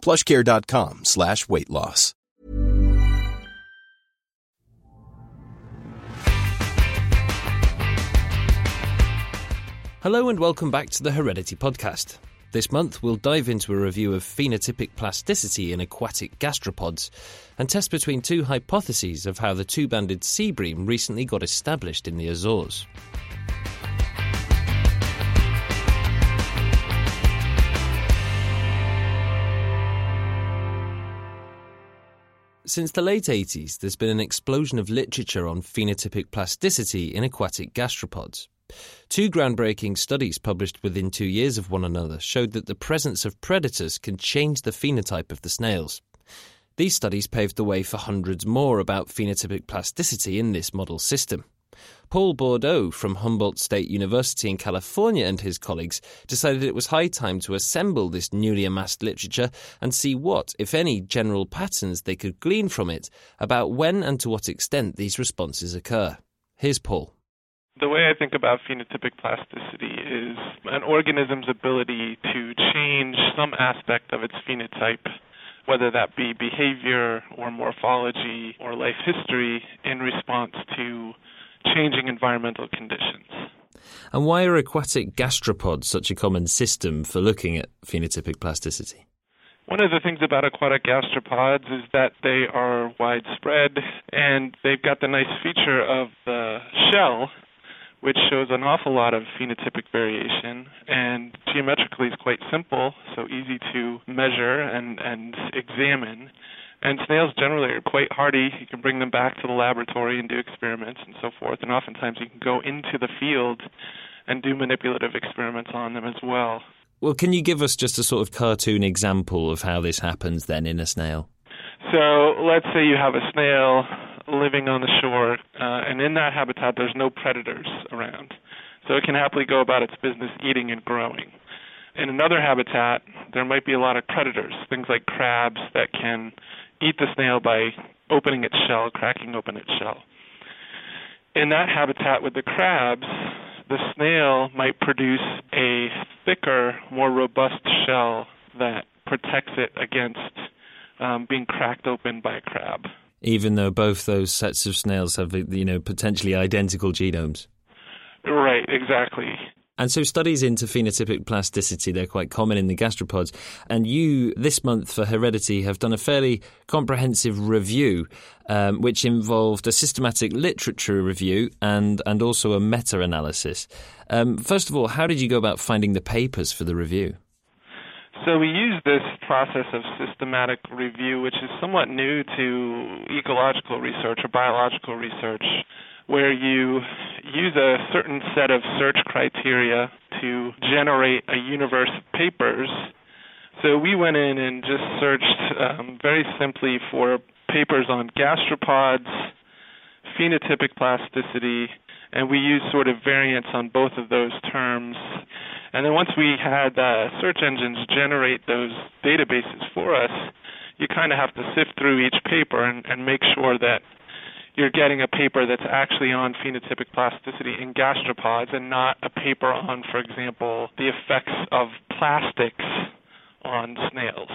plushcare.com slash weight loss. Hello and welcome back to the Heredity Podcast. This month, we'll dive into a review of phenotypic plasticity in aquatic gastropods and test between two hypotheses of how the two banded sea bream recently got established in the Azores. Since the late 80s, there's been an explosion of literature on phenotypic plasticity in aquatic gastropods. Two groundbreaking studies published within two years of one another showed that the presence of predators can change the phenotype of the snails. These studies paved the way for hundreds more about phenotypic plasticity in this model system. Paul Bourdeau from Humboldt State University in California and his colleagues decided it was high time to assemble this newly amassed literature and see what, if any, general patterns they could glean from it about when and to what extent these responses occur. Here's Paul. The way I think about phenotypic plasticity is an organism's ability to change some aspect of its phenotype whether that be behavior or morphology or life history in response to changing environmental conditions. And why are aquatic gastropods such a common system for looking at phenotypic plasticity? One of the things about aquatic gastropods is that they are widespread and they've got the nice feature of the shell, which shows an awful lot of phenotypic variation and geometrically is quite simple, so easy to measure and, and examine. And snails generally are quite hardy. You can bring them back to the laboratory and do experiments and so forth. And oftentimes you can go into the field and do manipulative experiments on them as well. Well, can you give us just a sort of cartoon example of how this happens then in a snail? So let's say you have a snail living on the shore, uh, and in that habitat there's no predators around. So it can happily go about its business eating and growing. In another habitat, there might be a lot of predators, things like crabs that can eat the snail by opening its shell, cracking open its shell. In that habitat with the crabs, the snail might produce a thicker, more robust shell that protects it against um, being cracked open by a crab. Even though both those sets of snails have, you know, potentially identical genomes. Right, exactly. And so studies into phenotypic plasticity, they're quite common in the gastropods. And you, this month for Heredity, have done a fairly comprehensive review, um, which involved a systematic literature review and, and also a meta analysis. Um, first of all, how did you go about finding the papers for the review? So we use this process of systematic review, which is somewhat new to ecological research or biological research where you use a certain set of search criteria to generate a universe of papers. So we went in and just searched um, very simply for papers on gastropods, phenotypic plasticity, and we used sort of variants on both of those terms. And then once we had uh, search engines generate those databases for us, you kind of have to sift through each paper and, and make sure that you're getting a paper that's actually on phenotypic plasticity in gastropods and not a paper on, for example, the effects of plastics on snails.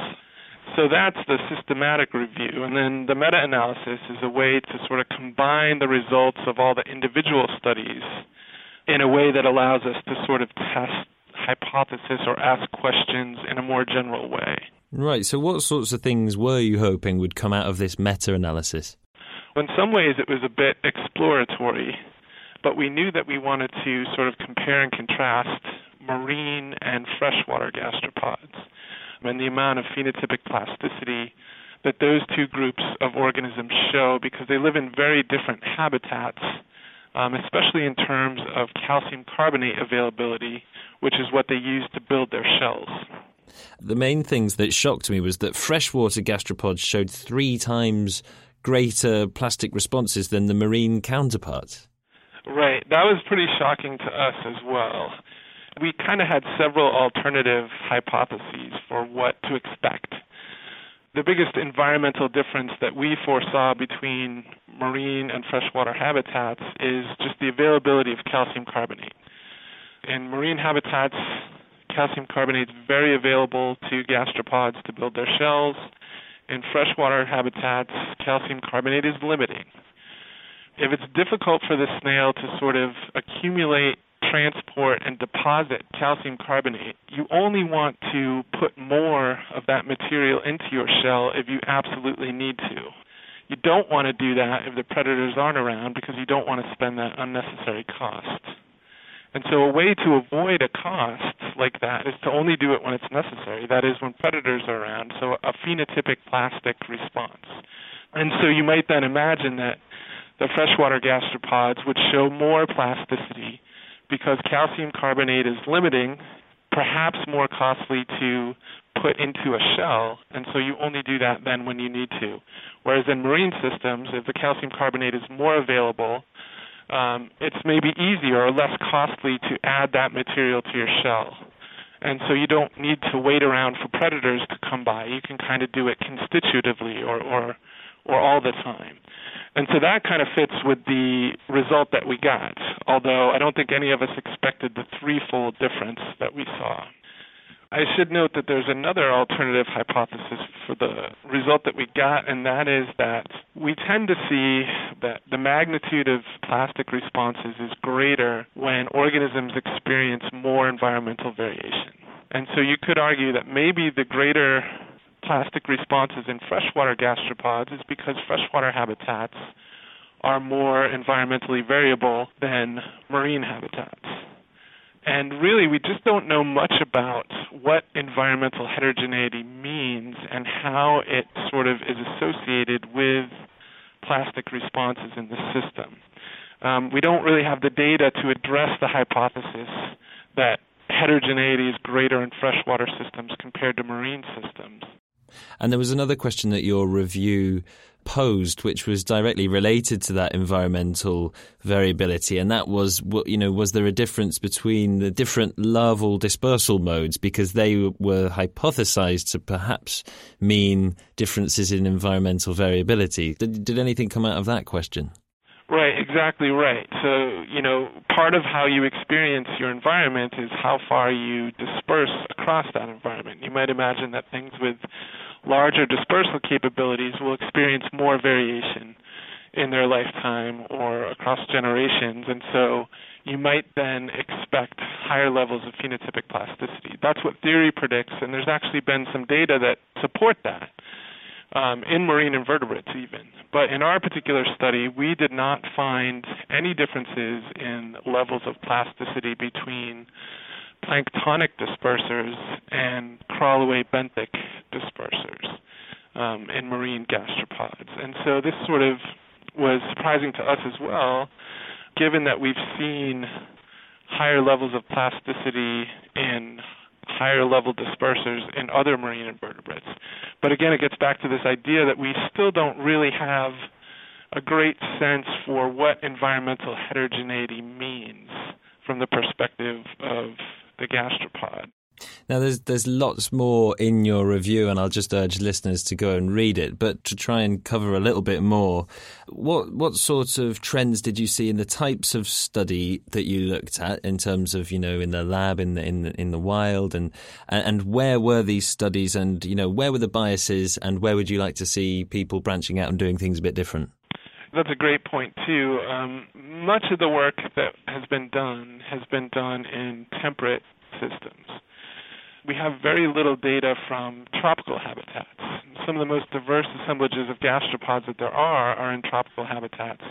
So that's the systematic review. And then the meta analysis is a way to sort of combine the results of all the individual studies in a way that allows us to sort of test hypothesis or ask questions in a more general way. Right. So, what sorts of things were you hoping would come out of this meta analysis? In some ways, it was a bit exploratory, but we knew that we wanted to sort of compare and contrast marine and freshwater gastropods and the amount of phenotypic plasticity that those two groups of organisms show because they live in very different habitats, um, especially in terms of calcium carbonate availability, which is what they use to build their shells. The main things that shocked me was that freshwater gastropods showed three times greater plastic responses than the marine counterparts. Right. That was pretty shocking to us as well. We kind of had several alternative hypotheses for what to expect. The biggest environmental difference that we foresaw between marine and freshwater habitats is just the availability of calcium carbonate. In marine habitats, calcium carbonate is very available to gastropods to build their shells. In freshwater habitats, calcium carbonate is limiting. If it's difficult for the snail to sort of accumulate, transport, and deposit calcium carbonate, you only want to put more of that material into your shell if you absolutely need to. You don't want to do that if the predators aren't around because you don't want to spend that unnecessary cost. And so, a way to avoid a cost like that is to only do it when it's necessary. That is, when predators are around. So, a phenotypic plastic response. And so, you might then imagine that the freshwater gastropods would show more plasticity because calcium carbonate is limiting, perhaps more costly to put into a shell, and so you only do that then when you need to. Whereas in marine systems, if the calcium carbonate is more available, um, it's maybe easier or less costly to add that material to your shell. And so you don't need to wait around for predators to come by. You can kind of do it constitutively or, or, or all the time. And so that kind of fits with the result that we got, although I don't think any of us expected the threefold difference that we saw. I should note that there's another alternative hypothesis for the result that we got, and that is that we tend to see that the magnitude of plastic responses is greater when organisms experience more environmental variation. And so you could argue that maybe the greater plastic responses in freshwater gastropods is because freshwater habitats are more environmentally variable than marine habitats. And really, we just don't know much about what environmental heterogeneity means and how it sort of is associated with plastic responses in the system. Um, we don't really have the data to address the hypothesis that heterogeneity is greater in freshwater systems compared to marine systems. And there was another question that your review posed, which was directly related to that environmental variability, and that was, you know, was there a difference between the different larval dispersal modes because they were hypothesized to perhaps mean differences in environmental variability? Did, did anything come out of that question? Right, exactly right. So, you know, part of how you experience your environment is how far you disperse across that environment. You might imagine that things with larger dispersal capabilities will experience more variation in their lifetime or across generations, and so you might then expect higher levels of phenotypic plasticity. That's what theory predicts, and there's actually been some data that support that um, in marine invertebrates, even. But in our particular study, we did not find any differences in levels of plasticity between planktonic dispersers and crawlaway benthic dispersers um, in marine gastropods. And so this sort of was surprising to us as well, given that we've seen higher levels of plasticity in higher level dispersers in other marine invertebrates. But again, it gets back to this idea that we still don't really have a great sense for what environmental heterogeneity means from the perspective of the gastropod. Now, there's there's lots more in your review, and I'll just urge listeners to go and read it. But to try and cover a little bit more, what what sorts of trends did you see in the types of study that you looked at in terms of you know in the lab, in the in the, in the wild, and and where were these studies, and you know where were the biases, and where would you like to see people branching out and doing things a bit different? That's a great point too. Um, much of the work that has been done has been done in temperate systems we have very little data from tropical habitats. Some of the most diverse assemblages of gastropods that there are are in tropical habitats.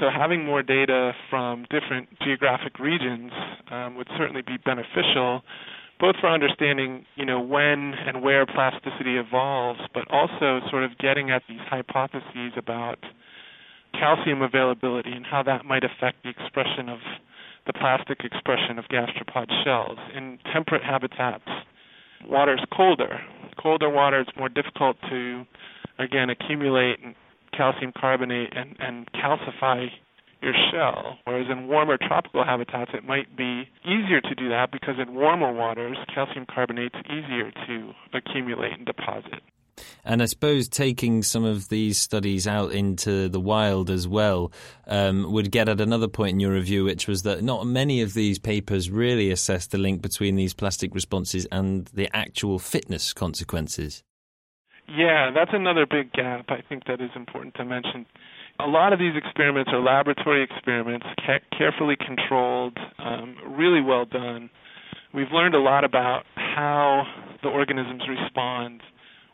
So having more data from different geographic regions um, would certainly be beneficial, both for understanding, you know, when and where plasticity evolves, but also sort of getting at these hypotheses about calcium availability and how that might affect the expression of the plastic expression of gastropod shells. In temperate habitats, water is colder. Colder water is more difficult to, again, accumulate calcium carbonate and, and calcify your shell. Whereas in warmer tropical habitats, it might be easier to do that because in warmer waters, calcium carbonate's easier to accumulate and deposit. And I suppose taking some of these studies out into the wild as well um, would get at another point in your review, which was that not many of these papers really assess the link between these plastic responses and the actual fitness consequences. Yeah, that's another big gap I think that is important to mention. A lot of these experiments are laboratory experiments, ca- carefully controlled, um, really well done. We've learned a lot about how the organisms respond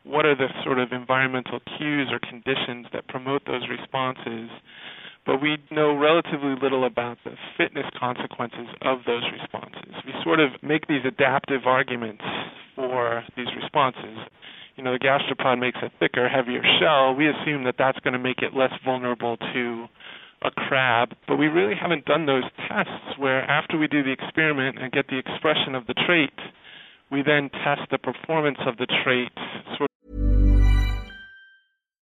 what are the sort of environmental cues or conditions that promote those responses, but we know relatively little about the fitness consequences of those responses. We sort of make these adaptive arguments for these responses. You know, the gastropod makes a thicker, heavier shell. We assume that that's going to make it less vulnerable to a crab, but we really haven't done those tests where after we do the experiment and get the expression of the trait, we then test the performance of the trait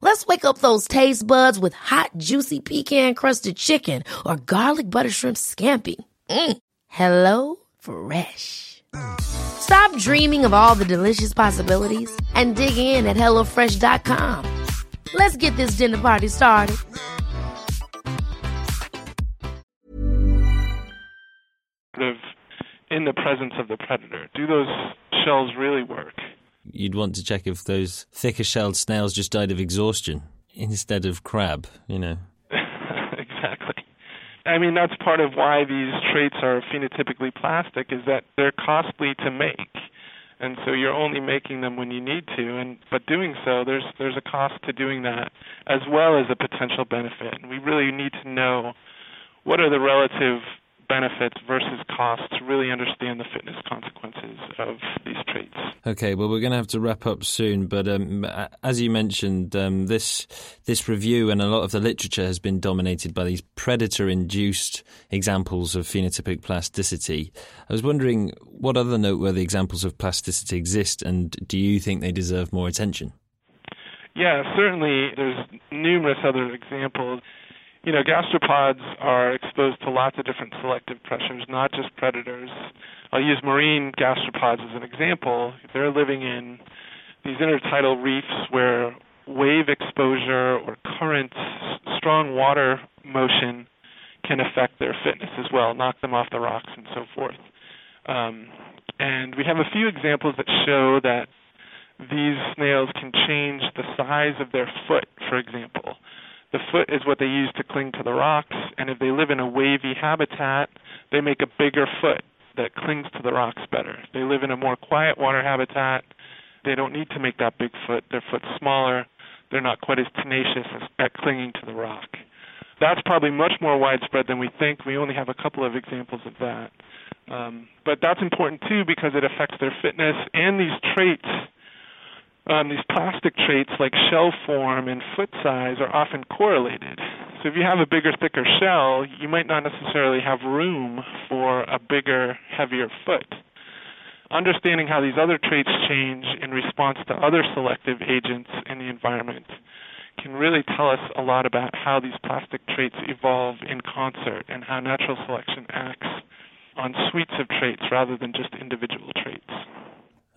Let's wake up those taste buds with hot, juicy pecan crusted chicken or garlic butter shrimp scampi. Mm. Hello Fresh. Stop dreaming of all the delicious possibilities and dig in at HelloFresh.com. Let's get this dinner party started. In the presence of the predator. Do those shells really work? You'd want to check if those thicker shelled snails just died of exhaustion instead of crab, you know. exactly. I mean, that's part of why these traits are phenotypically plastic is that they're costly to make. And so you're only making them when you need to, and but doing so, there's there's a cost to doing that, as well as a potential benefit. And we really need to know what are the relative benefits versus costs to really understand the fitness consequences of these traits. Okay, well, we're going to have to wrap up soon, but um, as you mentioned, um, this this review and a lot of the literature has been dominated by these predator-induced examples of phenotypic plasticity. I was wondering what other noteworthy examples of plasticity exist, and do you think they deserve more attention? Yeah, certainly. There's numerous other examples you know, gastropods are exposed to lots of different selective pressures, not just predators. I'll use marine gastropods as an example. They're living in these intertidal reefs where wave exposure or currents, strong water motion can affect their fitness as well, knock them off the rocks and so forth. Um, and we have a few examples that show that these snails can change the size of their foot, for example. The foot is what they use to cling to the rocks, and if they live in a wavy habitat, they make a bigger foot that clings to the rocks better. If they live in a more quiet water habitat, they don't need to make that big foot. Their foot's smaller. They're not quite as tenacious at clinging to the rock. That's probably much more widespread than we think. We only have a couple of examples of that. Um, but that's important too because it affects their fitness and these traits um, these plastic traits like shell form and foot size are often correlated. So if you have a bigger, thicker shell, you might not necessarily have room for a bigger, heavier foot. Understanding how these other traits change in response to other selective agents in the environment can really tell us a lot about how these plastic traits evolve in concert and how natural selection acts on suites of traits rather than just individual traits.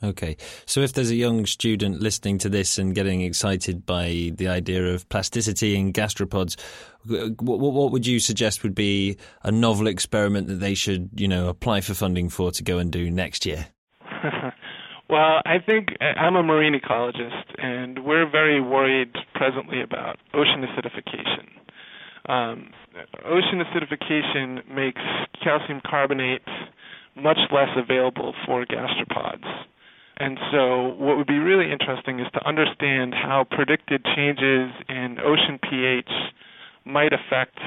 Okay. So if there's a young student listening to this and getting excited by the idea of plasticity in gastropods, what, what would you suggest would be a novel experiment that they should, you know, apply for funding for to go and do next year? Well, I think I'm a marine ecologist, and we're very worried presently about ocean acidification. Um, ocean acidification makes calcium carbonate much less available for gastropods. And so, what would be really interesting is to understand how predicted changes in ocean pH might affect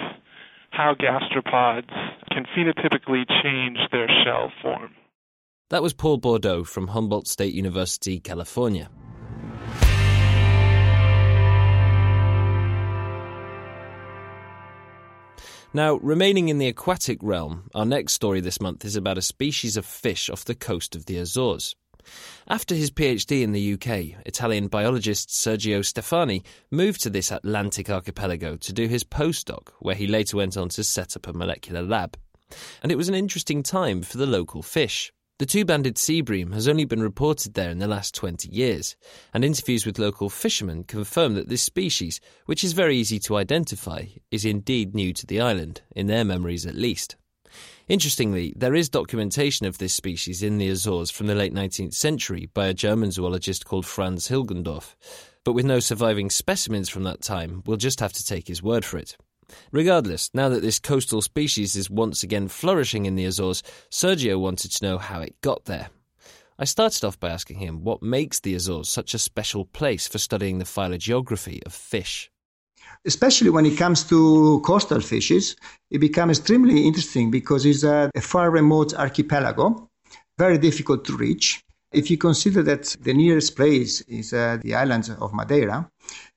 how gastropods can phenotypically change their shell form. That was Paul Bourdeau from Humboldt State University, California. Now, remaining in the aquatic realm, our next story this month is about a species of fish off the coast of the Azores. After his PhD in the UK, Italian biologist Sergio Stefanni moved to this Atlantic archipelago to do his postdoc, where he later went on to set up a molecular lab. And it was an interesting time for the local fish. The two banded sea bream has only been reported there in the last 20 years, and interviews with local fishermen confirm that this species, which is very easy to identify, is indeed new to the island, in their memories at least. Interestingly, there is documentation of this species in the Azores from the late 19th century by a German zoologist called Franz Hilgendorf, but with no surviving specimens from that time, we'll just have to take his word for it. Regardless, now that this coastal species is once again flourishing in the Azores, Sergio wanted to know how it got there. I started off by asking him what makes the Azores such a special place for studying the phylogeography of fish. Especially when it comes to coastal fishes, it becomes extremely interesting because it's a, a far remote archipelago, very difficult to reach. If you consider that the nearest place is uh, the island of Madeira,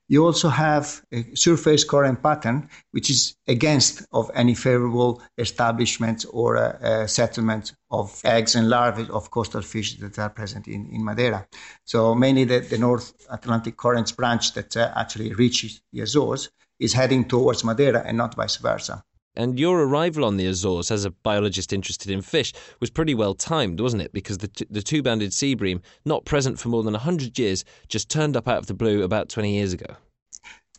you also have a surface current pattern, which is against of any favorable establishment or a, a settlement of eggs and larvae of coastal fish that are present in, in Madeira. So mainly the, the North Atlantic Currents branch that uh, actually reaches the Azores is heading towards Madeira and not vice versa. And your arrival on the Azores as a biologist interested in fish was pretty well timed, wasn't it? Because the, t- the two banded sea bream, not present for more than 100 years, just turned up out of the blue about 20 years ago.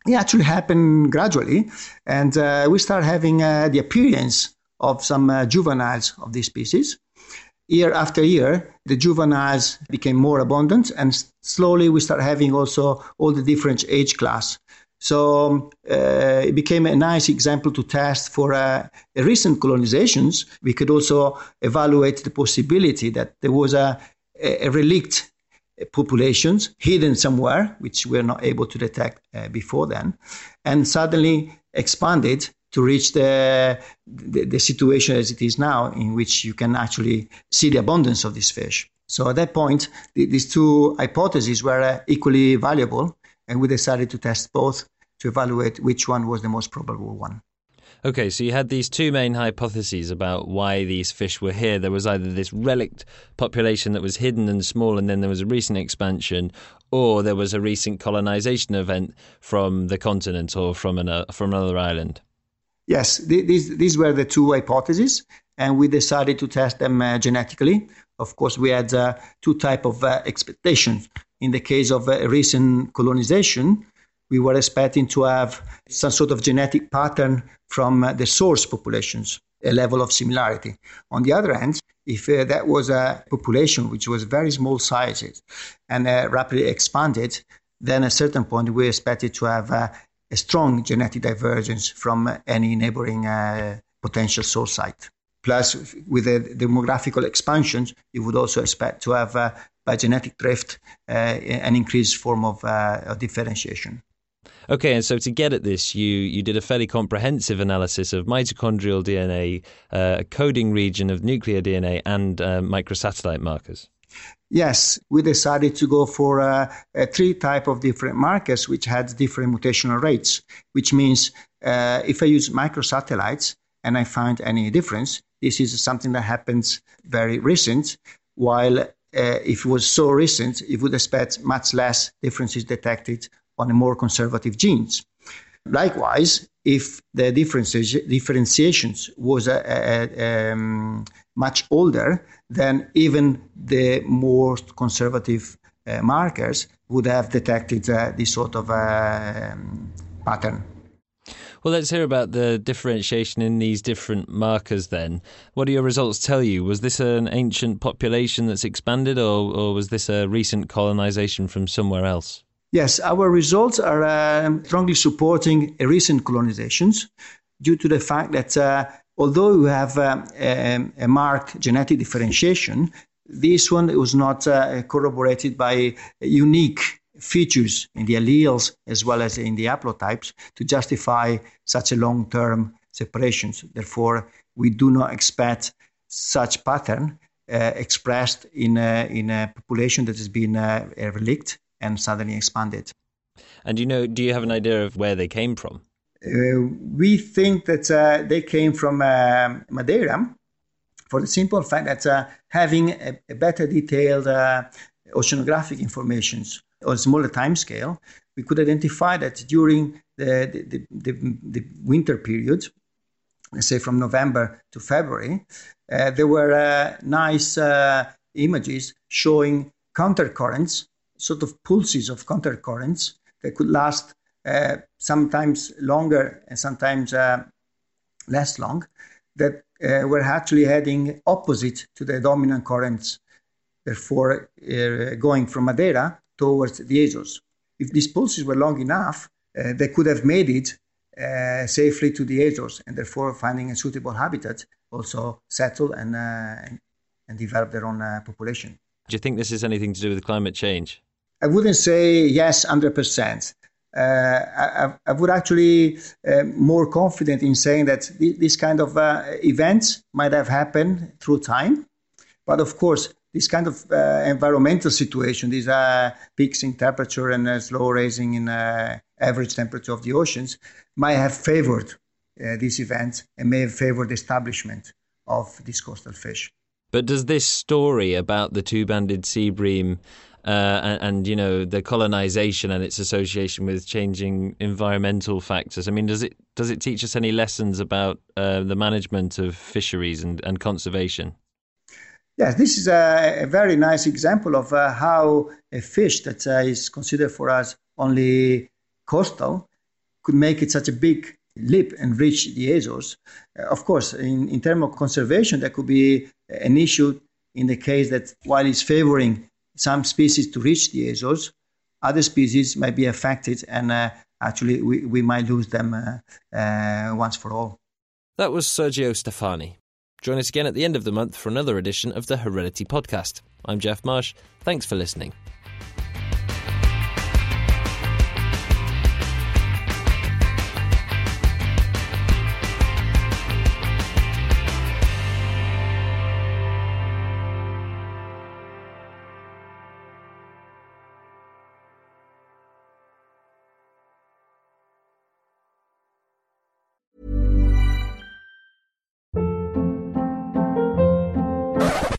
It actually happened gradually, and uh, we start having uh, the appearance of some uh, juveniles of this species. Year after year, the juveniles became more abundant, and slowly we start having also all the different age class. So uh, it became a nice example to test for uh, recent colonizations. We could also evaluate the possibility that there was a, a relict populations hidden somewhere, which we are not able to detect uh, before then, and suddenly expanded to reach the, the, the situation as it is now, in which you can actually see the abundance of this fish. So at that point, the, these two hypotheses were uh, equally valuable, and we decided to test both to evaluate which one was the most probable one. Okay, so you had these two main hypotheses about why these fish were here. There was either this relict population that was hidden and small, and then there was a recent expansion, or there was a recent colonization event from the continent or from, an, uh, from another island. Yes, these, these were the two hypotheses, and we decided to test them uh, genetically. Of course, we had uh, two type of uh, expectations. In the case of uh, recent colonization, we were expecting to have some sort of genetic pattern from uh, the source populations, a level of similarity. On the other hand, if uh, that was a population which was very small sizes and uh, rapidly expanded, then at a certain point we expected to have uh, a strong genetic divergence from any neighboring uh, potential source site. Plus, with the demographical expansions, you would also expect to have by genetic drift an increased form of, of differentiation. Okay, and so to get at this, you, you did a fairly comprehensive analysis of mitochondrial DNA, uh, a coding region of nuclear DNA, and uh, microsatellite markers. Yes, we decided to go for uh, three type of different markers which had different mutational rates. Which means uh, if I use microsatellites and I find any difference, this is something that happens very recent. While uh, if it was so recent, you would expect much less differences detected on the more conservative genes. Likewise, if the differentiations was a, a, um, much older, then even the more conservative uh, markers would have detected uh, this sort of uh, um, pattern. Well, let's hear about the differentiation in these different markers then. What do your results tell you? Was this an ancient population that's expanded, or, or was this a recent colonization from somewhere else? Yes, our results are uh, strongly supporting recent colonizations due to the fact that uh, although we have uh, a, a, marked genetic differentiation, this one was not uh, corroborated by unique features in the alleles as well as in the haplotypes to justify such a long-term separations. Therefore, we do not expect such pattern uh, expressed in a, in a population that has been uh, relict and suddenly expanded. And you know, do you have an idea of where they came from? Uh, we think that uh, they came from uh, Madeira for the simple fact that uh, having a, a, better detailed uh, oceanographic informations on a smaller time scale, we could identify that during the, the, the, the winter period, say from November to February, uh, there were nice images showing countercurrents, sort of pulses of countercurrents that could last uh, sometimes longer and sometimes uh, less long, that uh, were actually heading opposite to the dominant currents, therefore going from Madeira towards the Azores. If these pulses were long enough, they could have made it uh, safely to the Azores and therefore finding a suitable habitat, also settle and, uh, and develop their own uh, population. Do you think this is anything to do with climate change? I wouldn't say yes, 100%. Uh, I, I, would actually uh, more confident in saying that th- this kind of uh, events might have happened through time, but of course, this kind of uh, environmental situation, these uh, peaks in temperature and uh, slow raising in average temperature of the oceans, might have favored these events and may have favored the establishment of these coastal fish. But does this story about the two-banded sea bream uh, and, and, you know the colonization and its association with changing environmental factors. I mean, does it does it teach us any lessons about uh, the management of fisheries and, and conservation? Yes, this is a, a very nice example of uh, how a fish that uh, is considered for us only coastal could make it such a big leap and reach the Azores. Uh, of course, in, in terms of conservation, there could be an issue in the case that while it's favoring some species to reach the Azores. Other species might be affected, and uh, actually, we, we might lose them uh, uh, once for all. That was Sergio Stefanni. Join us again at the end of the month for another edition of the Heredity Podcast. I'm Jeff Marsh. Thanks for listening.